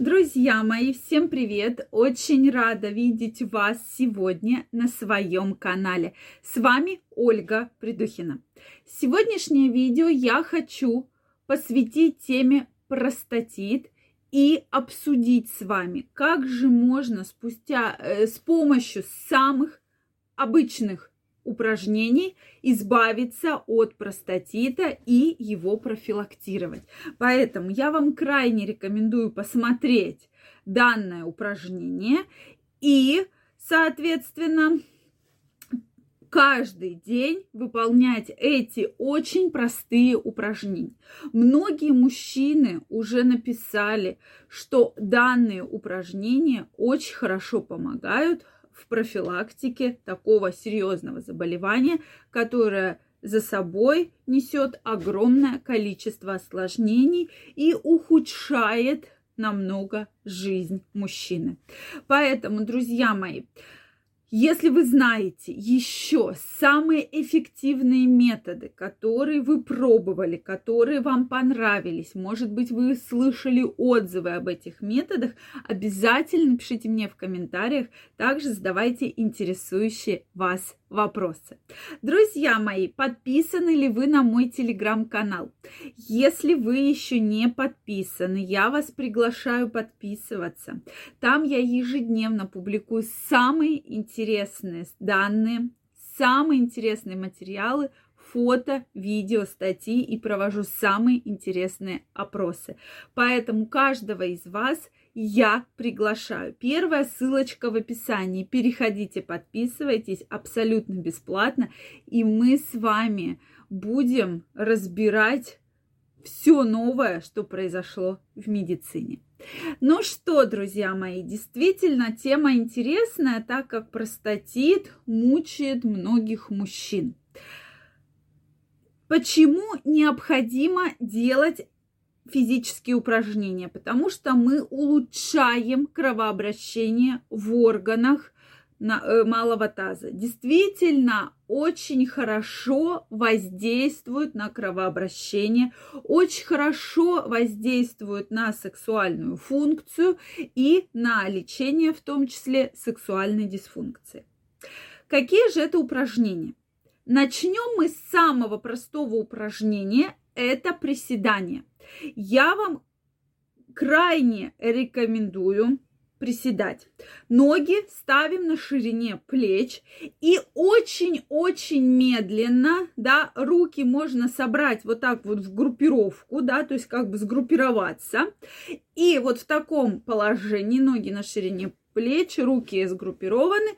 Друзья мои, всем привет! Очень рада видеть вас сегодня на своем канале. С вами Ольга Придухина. Сегодняшнее видео я хочу посвятить теме простатит и обсудить с вами, как же можно спустя э, с помощью самых обычных упражнений избавиться от простатита и его профилактировать. Поэтому я вам крайне рекомендую посмотреть данное упражнение и, соответственно, каждый день выполнять эти очень простые упражнения. Многие мужчины уже написали, что данные упражнения очень хорошо помогают в профилактике такого серьезного заболевания, которое за собой несет огромное количество осложнений и ухудшает намного жизнь мужчины. Поэтому, друзья мои, если вы знаете еще самые эффективные методы, которые вы пробовали, которые вам понравились, может быть, вы слышали отзывы об этих методах, обязательно пишите мне в комментариях, также задавайте интересующие вас вопросы. Друзья мои, подписаны ли вы на мой телеграм-канал? Если вы еще не подписаны, я вас приглашаю подписываться. Там я ежедневно публикую самые интересные данные, самые интересные материалы фото, видео, статьи и провожу самые интересные опросы. Поэтому каждого из вас – я приглашаю. Первая ссылочка в описании. Переходите, подписывайтесь абсолютно бесплатно. И мы с вами будем разбирать все новое, что произошло в медицине. Ну что, друзья мои, действительно тема интересная, так как простатит мучает многих мужчин. Почему необходимо делать физические упражнения, потому что мы улучшаем кровообращение в органах э, малого таза. Действительно, очень хорошо воздействует на кровообращение, очень хорошо воздействует на сексуальную функцию и на лечение, в том числе сексуальной дисфункции. Какие же это упражнения? Начнем мы с самого простого упражнения – это приседание – я вам крайне рекомендую приседать. Ноги ставим на ширине плеч и очень-очень медленно, да, руки можно собрать вот так вот в группировку, да, то есть как бы сгруппироваться. И вот в таком положении ноги на ширине плечи, руки сгруппированы,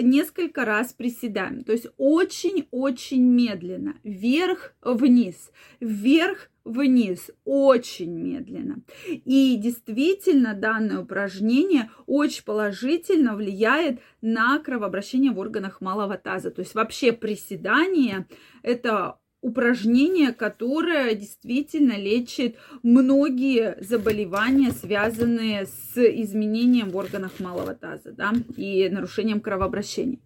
несколько раз приседаем. То есть очень-очень медленно, вверх-вниз, вверх-вниз, очень медленно. И действительно данное упражнение очень положительно влияет на кровообращение в органах малого таза. То есть вообще приседание это упражнение, которое действительно лечит многие заболевания, связанные с изменением в органах малого таза да, и нарушением кровообращения.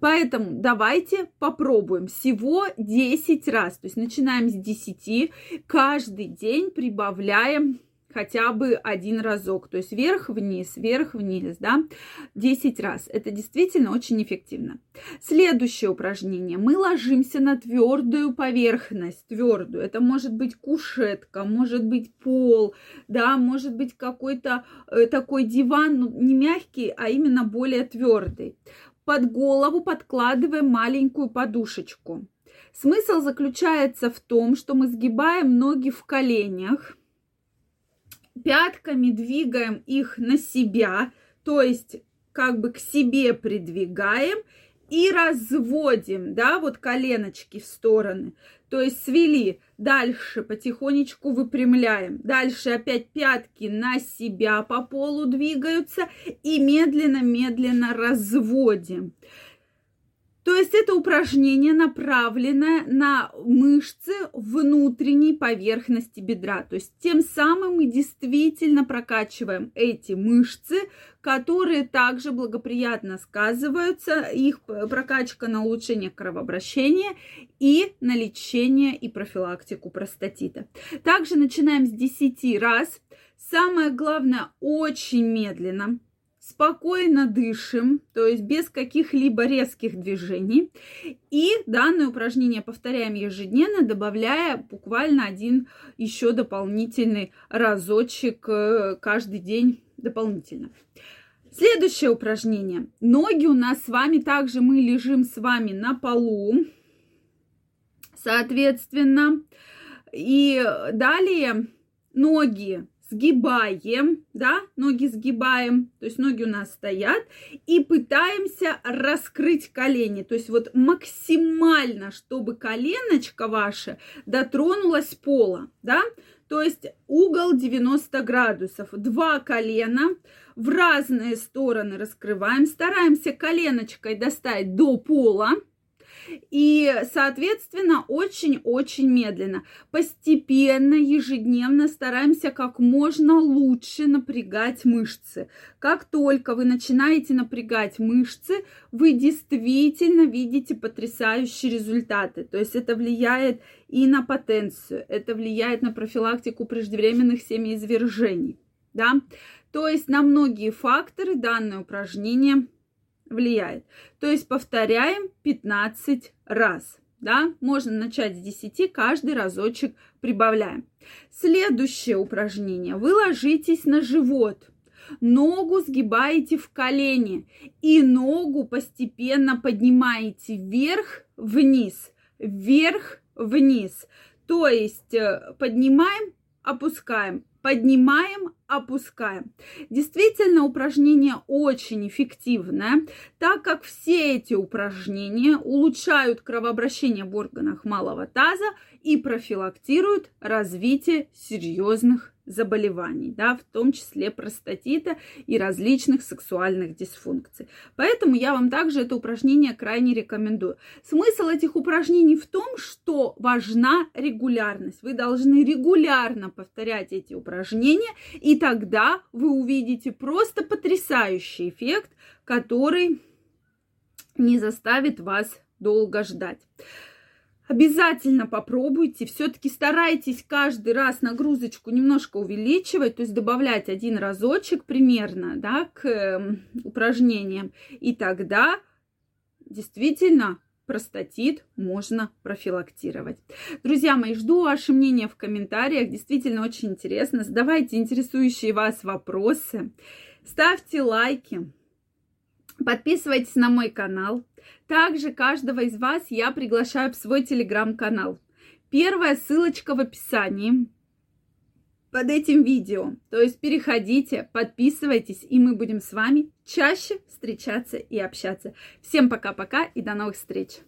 Поэтому давайте попробуем всего 10 раз. То есть начинаем с 10, каждый день прибавляем хотя бы один разок, то есть вверх-вниз, вверх-вниз, да, 10 раз. Это действительно очень эффективно. Следующее упражнение. Мы ложимся на твердую поверхность, твердую. Это может быть кушетка, может быть пол, да, может быть какой-то э, такой диван, ну, не мягкий, а именно более твердый. Под голову подкладываем маленькую подушечку. Смысл заключается в том, что мы сгибаем ноги в коленях, пятками двигаем их на себя, то есть как бы к себе придвигаем и разводим, да, вот коленочки в стороны. То есть свели, дальше потихонечку выпрямляем, дальше опять пятки на себя по полу двигаются и медленно-медленно разводим. То есть это упражнение направленное на мышцы внутренней поверхности бедра. То есть тем самым мы действительно прокачиваем эти мышцы, которые также благоприятно сказываются, их прокачка на улучшение кровообращения и на лечение и профилактику простатита. Также начинаем с 10 раз Самое главное, очень медленно, спокойно дышим, то есть без каких-либо резких движений. И данное упражнение повторяем ежедневно, добавляя буквально один еще дополнительный разочек э, каждый день дополнительно. Следующее упражнение. Ноги у нас с вами также мы лежим с вами на полу. Соответственно, и далее ноги сгибаем, да, ноги сгибаем, то есть ноги у нас стоят, и пытаемся раскрыть колени, то есть вот максимально, чтобы коленочка ваша дотронулась пола, да, то есть угол 90 градусов, два колена в разные стороны раскрываем, стараемся коленочкой достать до пола, и, соответственно, очень-очень медленно, постепенно, ежедневно стараемся как можно лучше напрягать мышцы. Как только вы начинаете напрягать мышцы, вы действительно видите потрясающие результаты. То есть это влияет и на потенцию, это влияет на профилактику преждевременных семяизвержений. Да? То есть на многие факторы данное упражнение влияет. То есть повторяем 15 раз. Да, можно начать с 10, каждый разочек прибавляем. Следующее упражнение. Вы ложитесь на живот. Ногу сгибаете в колени и ногу постепенно поднимаете вверх, вниз, вверх, вниз. То есть э, поднимаем, опускаем, поднимаем, опускаем. Действительно, упражнение очень эффективное, так как все эти упражнения улучшают кровообращение в органах малого таза и профилактируют развитие серьезных заболеваний, да, в том числе простатита и различных сексуальных дисфункций. Поэтому я вам также это упражнение крайне рекомендую. Смысл этих упражнений в том, что важна регулярность. Вы должны регулярно повторять эти упражнения, и тогда вы увидите просто потрясающий эффект, который не заставит вас долго ждать. Обязательно попробуйте. Все-таки старайтесь каждый раз нагрузочку немножко увеличивать, то есть добавлять один разочек примерно да, к э, упражнениям. И тогда действительно простатит можно профилактировать. Друзья мои, жду ваше мнение в комментариях. Действительно очень интересно. Задавайте интересующие вас вопросы. Ставьте лайки. Подписывайтесь на мой канал. Также каждого из вас я приглашаю в свой телеграм-канал. Первая ссылочка в описании под этим видео. То есть переходите, подписывайтесь, и мы будем с вами чаще встречаться и общаться. Всем пока-пока и до новых встреч!